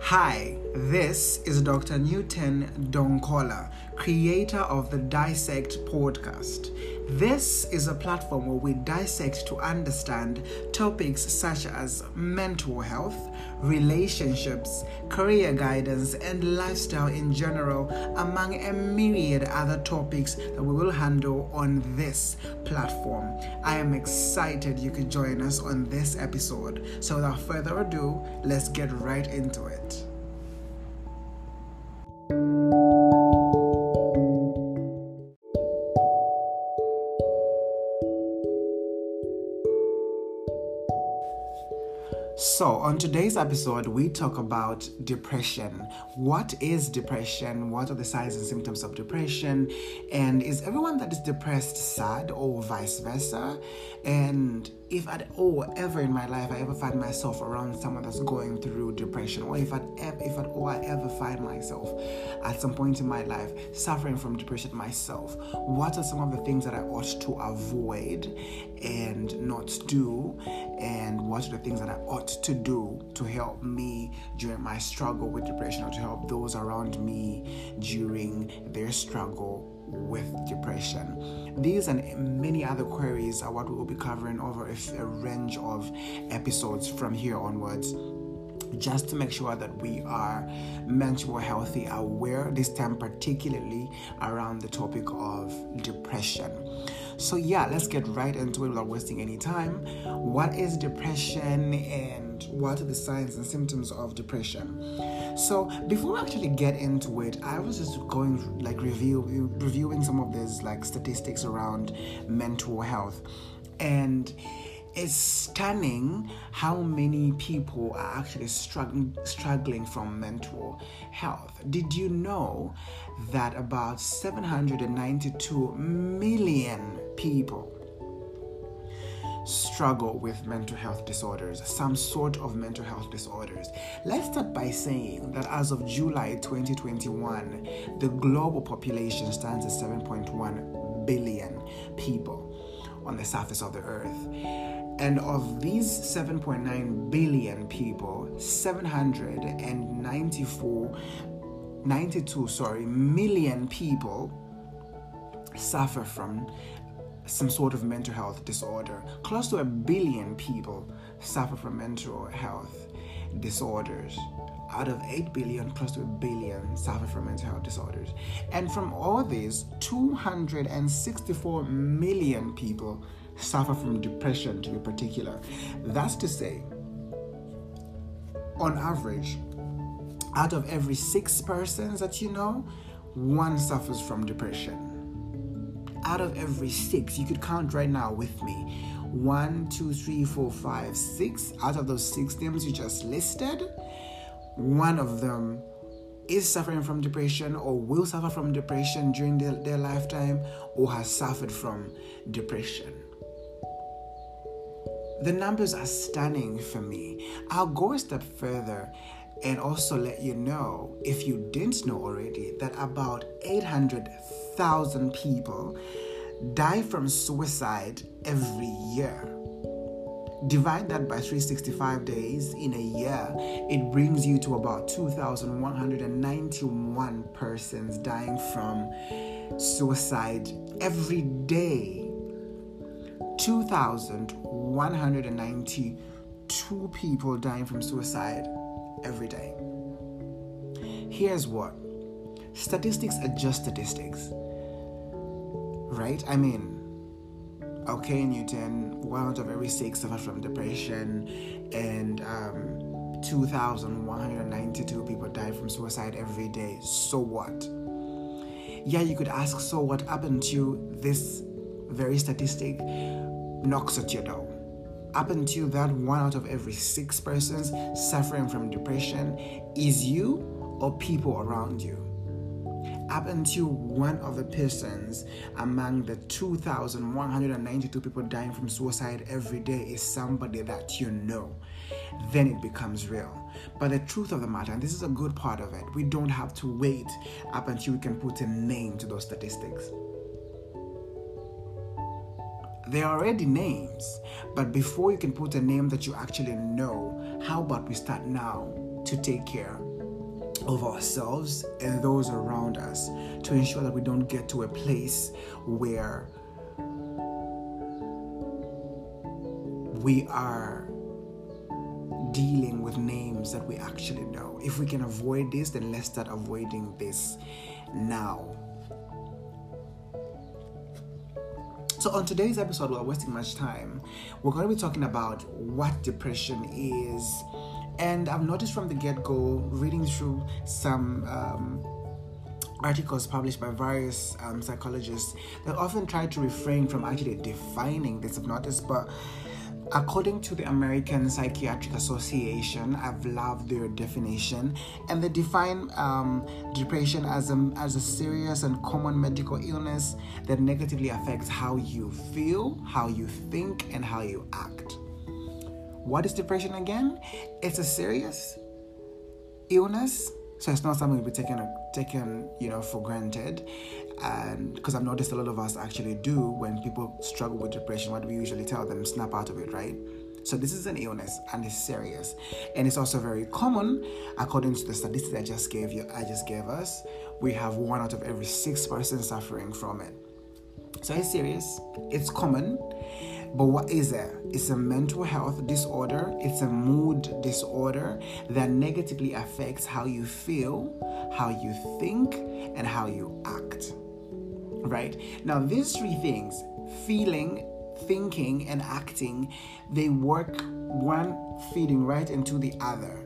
Hi, this is Dr. Newton Donkola, creator of the Dissect podcast. This is a platform where we dissect to understand topics such as mental health, relationships, career guidance, and lifestyle in general, among a myriad other topics that we will handle on this platform. I am excited you could join us on this episode. So, without further ado, let's get right into it. On today's episode, we talk about depression. What is depression? What are the signs and symptoms of depression? And is everyone that is depressed sad or vice versa? And if at all ever in my life I ever find myself around someone that's going through depression, or if at if at all I ever find myself at some point in my life suffering from depression myself, what are some of the things that I ought to avoid and not do, and what are the things that I ought to do to help me during my struggle with depression, or to help those around me during their struggle with depression. These and many other queries are what we will be covering over a, range of episodes from here onwards. Just to make sure that we are mental healthy aware this time particularly around the topic of depression. So yeah let's get right into it without wasting any time. What is depression and what are the signs and symptoms of depression so before we actually get into it i was just going like review reviewing some of these like statistics around mental health and it's stunning how many people are actually struggling struggling from mental health. Did you know that about 792 million people struggle with mental health disorders, some sort of mental health disorders. Let's start by saying that as of July 2021, the global population stands at 7.1 billion people on the surface of the earth. And of these 7.9 billion people, 794 92 sorry million people suffer from some sort of mental health disorder. Close to a billion people suffer from mental health disorders. Out of 8 billion, close to a billion suffer from mental health disorders. And from all these, 264 million people suffer from depression to be particular. That's to say, on average, out of every six persons that you know, one suffers from depression. Out of every six, you could count right now with me. One, two, three, four, five, six. Out of those six names you just listed, one of them is suffering from depression or will suffer from depression during their, their lifetime or has suffered from depression. The numbers are stunning for me. I'll go a step further and also let you know, if you didn't know already, that about 800,000 people die from suicide every year. Divide that by 365 days in a year, it brings you to about 2,191 persons dying from suicide every day 2,192 people dying from suicide every day. Here's what statistics are just statistics, right? I mean, okay, Newton, one out of every six suffer from depression, and um, 2,192 people die from suicide every day. So what? Yeah, you could ask, so what happened to this very statistic? knocks at your door. Up until that, one out of every six persons suffering from depression is you or people around you. Up until one of the persons among the 2,192 people dying from suicide every day is somebody that you know, then it becomes real. But the truth of the matter, and this is a good part of it, we don't have to wait up until we can put a name to those statistics. They are already names, but before you can put a name that you actually know, how about we start now to take care of ourselves and those around us to ensure that we don't get to a place where we are dealing with names that we actually know. If we can avoid this, then let's start avoiding this now. So, on today's episode, we're wasting much time, we're going to be talking about what depression is. And I've noticed from the get go, reading through some um, articles published by various um, psychologists, they often try to refrain from actually defining this. I've but According to the American Psychiatric Association, I've loved their definition, and they define um, depression as a, as a serious and common medical illness that negatively affects how you feel, how you think, and how you act. What is depression again? It's a serious illness so it's not something to be taken taken you know for granted and because i've noticed a lot of us actually do when people struggle with depression what do we usually tell them snap out of it right so this is an illness and it's serious and it's also very common according to the statistics i just gave you i just gave us we have one out of every six person suffering from it so it's serious it's common but what is it? It's a mental health disorder, it's a mood disorder that negatively affects how you feel, how you think, and how you act. Right? Now, these three things feeling, thinking, and acting they work one feeding right into the other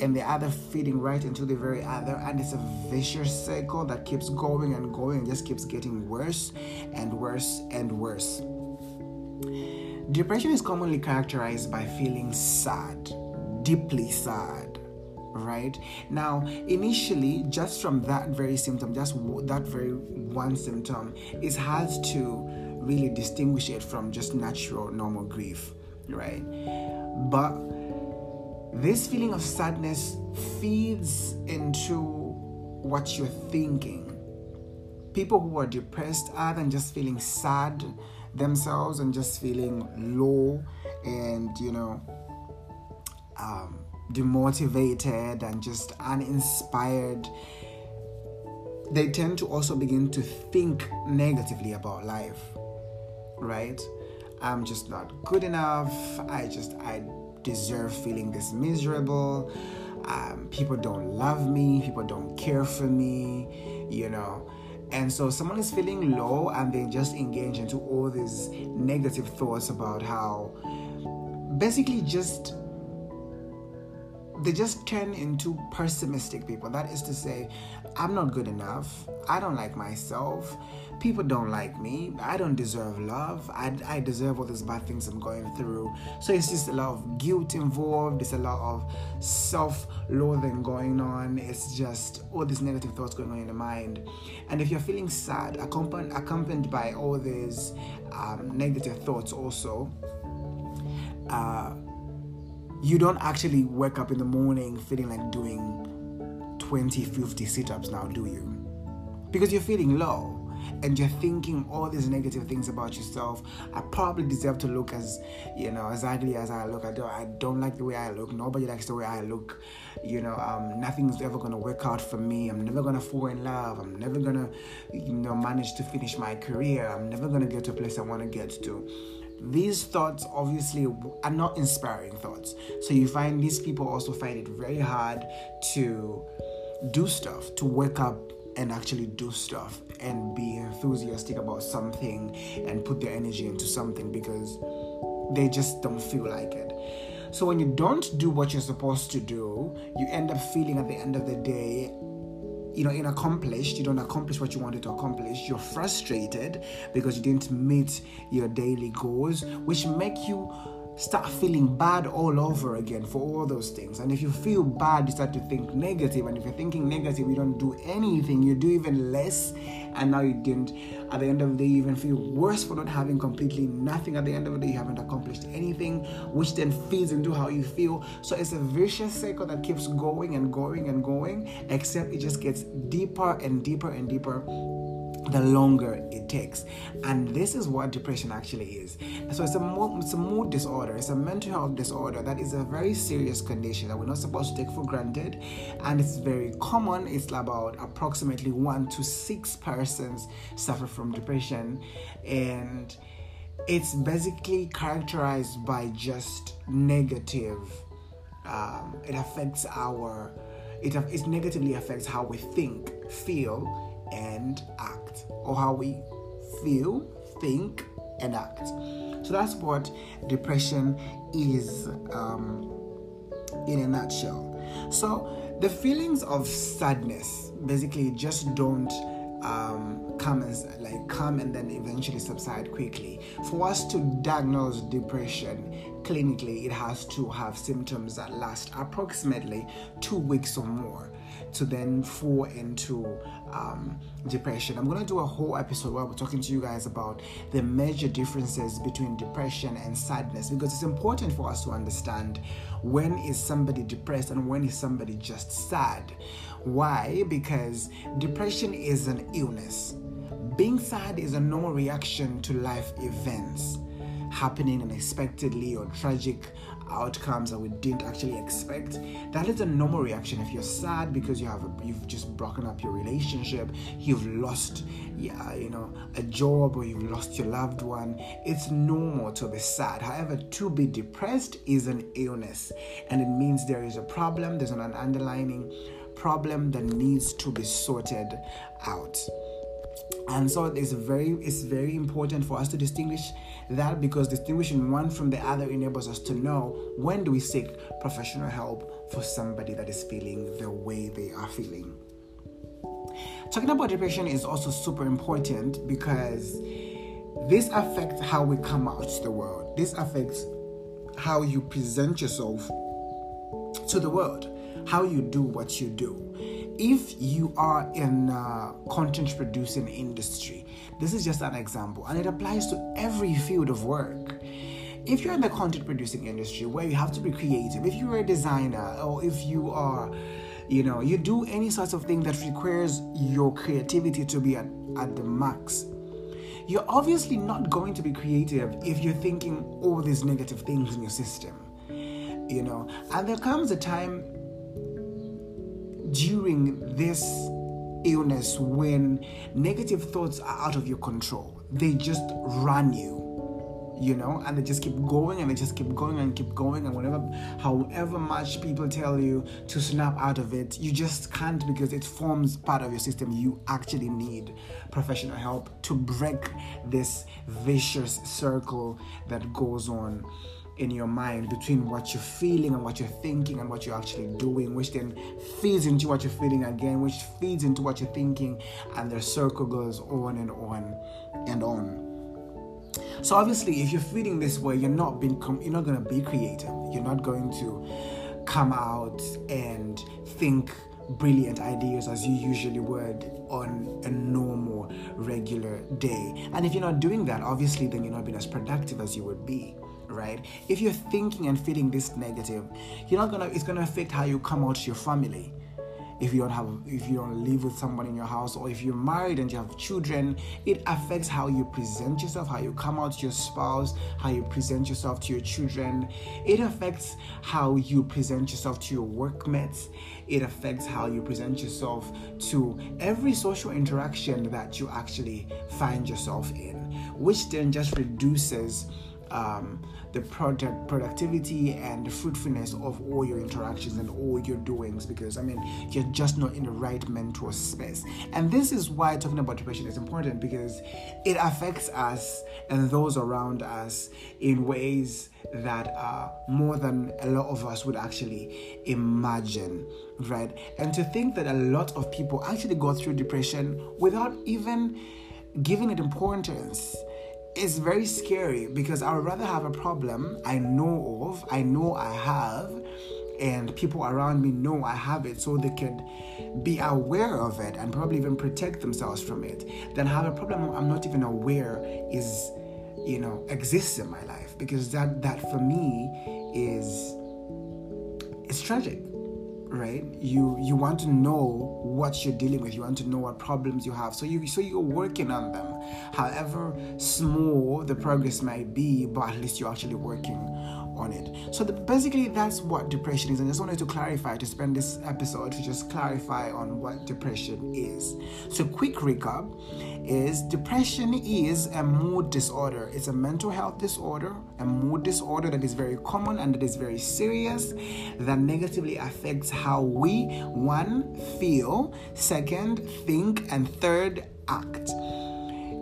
and the other feeding right into the very other and it's a vicious cycle that keeps going and going and just keeps getting worse and worse and worse Depression is commonly characterized by feeling sad, deeply sad, right? Now, initially, just from that very symptom, just that very one symptom, it's hard to really distinguish it from just natural, normal grief, right? But this feeling of sadness feeds into what you're thinking. People who are depressed, other than just feeling sad, themselves and just feeling low and you know um, demotivated and just uninspired they tend to also begin to think negatively about life right? I'm just not good enough. I just i deserve feeling this miserable. Um, people don't love me. People don't care for me you know? And so someone is feeling low and they just engage into all these negative thoughts about how basically just they just turn into pessimistic people. That is to say, I'm not good enough. I don't like myself. People don't like me. I don't deserve love. I, I deserve all these bad things I'm going through. So it's just a lot of guilt involved. It's a lot of self loathing going on. It's just all these negative thoughts going on in the mind. And if you're feeling sad, accompanied, accompanied by all these um, negative thoughts, also, uh, you don't actually wake up in the morning feeling like doing 20, 50 sit ups now, do you? Because you're feeling low and you're thinking all these negative things about yourself. I probably deserve to look as, you know, as ugly as I look. I don't, I don't like the way I look. Nobody likes the way I look. You know, um, nothing's ever gonna work out for me. I'm never gonna fall in love. I'm never gonna, you know, manage to finish my career. I'm never gonna get to a place I want to get to these thoughts obviously are not inspiring thoughts. So you find these people also find it very hard to do stuff, to wake up and actually do stuff and be enthusiastic about something and put their energy into something because they just don't feel like it. So when you don't do what you're supposed to do, you end up feeling at the end of the day you know inaccomplished you don't accomplish what you wanted to accomplish you're frustrated because you didn't meet your daily goals which make you start feeling bad all over again for all those things. And if you feel bad, you start to think negative. And if you're thinking negative, you don't do anything, you do even less. And now you didn't, at the end of the day, you even feel worse for not having completely nothing. At the end of the day, you haven't accomplished anything, which then feeds into how you feel. So it's a vicious cycle that keeps going and going and going, except it just gets deeper and deeper and deeper the longer it takes. And this is what depression actually is. So it's a, mood, it's a mood disorder, it's a mental health disorder that is a very serious condition that we're not supposed to take for granted. And it's very common. It's about approximately one to six persons suffer from depression. And it's basically characterized by just negative. Um, it affects our, it, it negatively affects how we think, feel, and act, or how we feel, think, and act. So that's what depression is um, in a nutshell. So the feelings of sadness basically just don't um, come like come and then eventually subside quickly. For us to diagnose depression clinically, it has to have symptoms that last approximately two weeks or more to then fall into um, depression. I'm going to do a whole episode where we're talking to you guys about the major differences between depression and sadness because it's important for us to understand when is somebody depressed and when is somebody just sad. Why? Because depression is an illness. Being sad is a normal reaction to life events happening unexpectedly or tragic outcomes that we didn't actually expect. That is a normal reaction. If you're sad because you have a, you've just broken up your relationship, you've lost, yeah, you know, a job or you've lost your loved one, it's normal to be sad. However, to be depressed is an illness, and it means there is a problem. There's an underlying problem that needs to be sorted out and so it's very it's very important for us to distinguish that because distinguishing one from the other enables us to know when do we seek professional help for somebody that is feeling the way they are feeling. Talking about depression is also super important because this affects how we come out to the world. This affects how you present yourself to the world how you do what you do if you are in content producing industry this is just an example and it applies to every field of work. If you're in the content producing industry where you have to be creative if you're a designer or if you are you know you do any sorts of thing that requires your creativity to be at, at the max you're obviously not going to be creative if you're thinking all these negative things in your system you know. And there comes a time during this illness when negative thoughts are out of your control. They just run you, you know, and they just keep going and they just keep going and keep going. And whatever, however much people tell you to snap out of it, you just can't because it forms part of your system. You actually need professional help to break this vicious circle that goes on in your mind between what you're feeling and what you're thinking and what you're actually doing, which then feeds into what you're feeling again, which feeds into what you're thinking, and the circle goes on and on and on. So obviously, if you're feeling this way, you're not being you're not going to be creative. You're not going to come out and think brilliant ideas as you usually would on a normal regular day. And if you're not doing that, obviously then you're not being as productive as you would be right? If you're thinking and feeling this negative, you're not gonna. It's gonna affect how you come out to your family. If you don't have, if you don't live with someone in your house, or if you're married and you have children, it affects how you present yourself, how you come out to your spouse, how you present yourself to your children. It affects how you present yourself to your workmates. It affects how you present yourself to every social interaction that you actually find yourself in, which then just reduces um, the product productivity and the fruitfulness of all your interactions and all your doings because I mean you're just not in the right mental space. And this is why talking about depression is important because it affects us and those around us in ways that are more than a lot of us would actually imagine, right? And to think that a lot of people actually go through depression without even giving it importance it's very scary because I would rather have a problem I know of, I know I have, and people around me know I have it so they could be aware of it and probably even protect themselves from it. Than have a problem I'm not even aware is, you know, exists in my life because that that for me is it's tragic right? You you want to know what you're dealing with. You want to know what problems you have. So you so you're working on them however small the progress might be but at least you're actually working on it. So the, basically, that's what depression is. And I just wanted to clarify to spend this episode to just clarify on what depression is. So quick recap is depression is a mood disorder. It's a mental health disorder, a mood disorder that is very common and that is very serious, that negatively affects how we one feel, second think, and third act.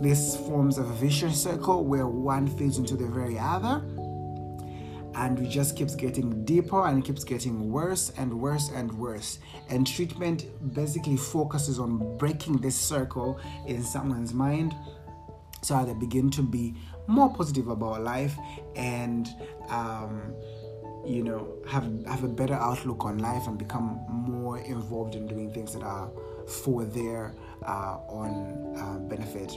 This forms a vicious circle where one feeds into the very other. And it just keeps getting deeper and keeps getting worse and worse and worse. And treatment basically focuses on breaking this circle in someone's mind so they begin to be more positive about life and um, you know have have a better outlook on life and become more involved in doing things that are for their uh, own uh, benefit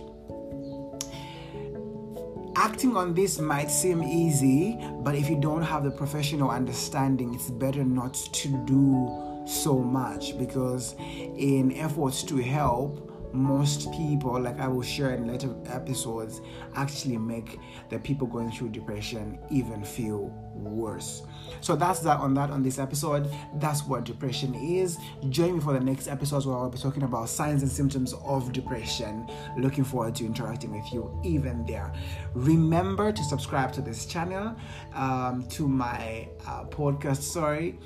acting on this might seem easy, but if you don't have the professional understanding, it's better not to do so much because in efforts to help, most people, like I will share in later episodes, actually make the people going through depression even feel worse. So that's that on that on this episode. That's what depression is. Join me for the next episodes where I'll be talking about signs and symptoms of depression. Looking forward to interacting with you even there. Remember to subscribe to this channel, um, to my uh, podcast. Sorry.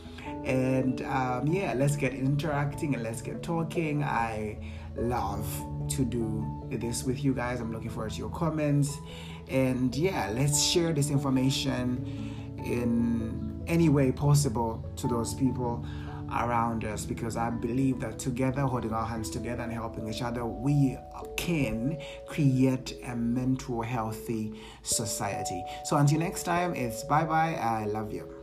And um, yeah, let's get interacting and let's get talking. I love to do this with you guys. I'm looking forward to your comments. And yeah, let's share this information in any way possible to those people around us because I believe that together, holding our hands together and helping each other, we can create a mental healthy society. So until next time, it's bye bye. I love you.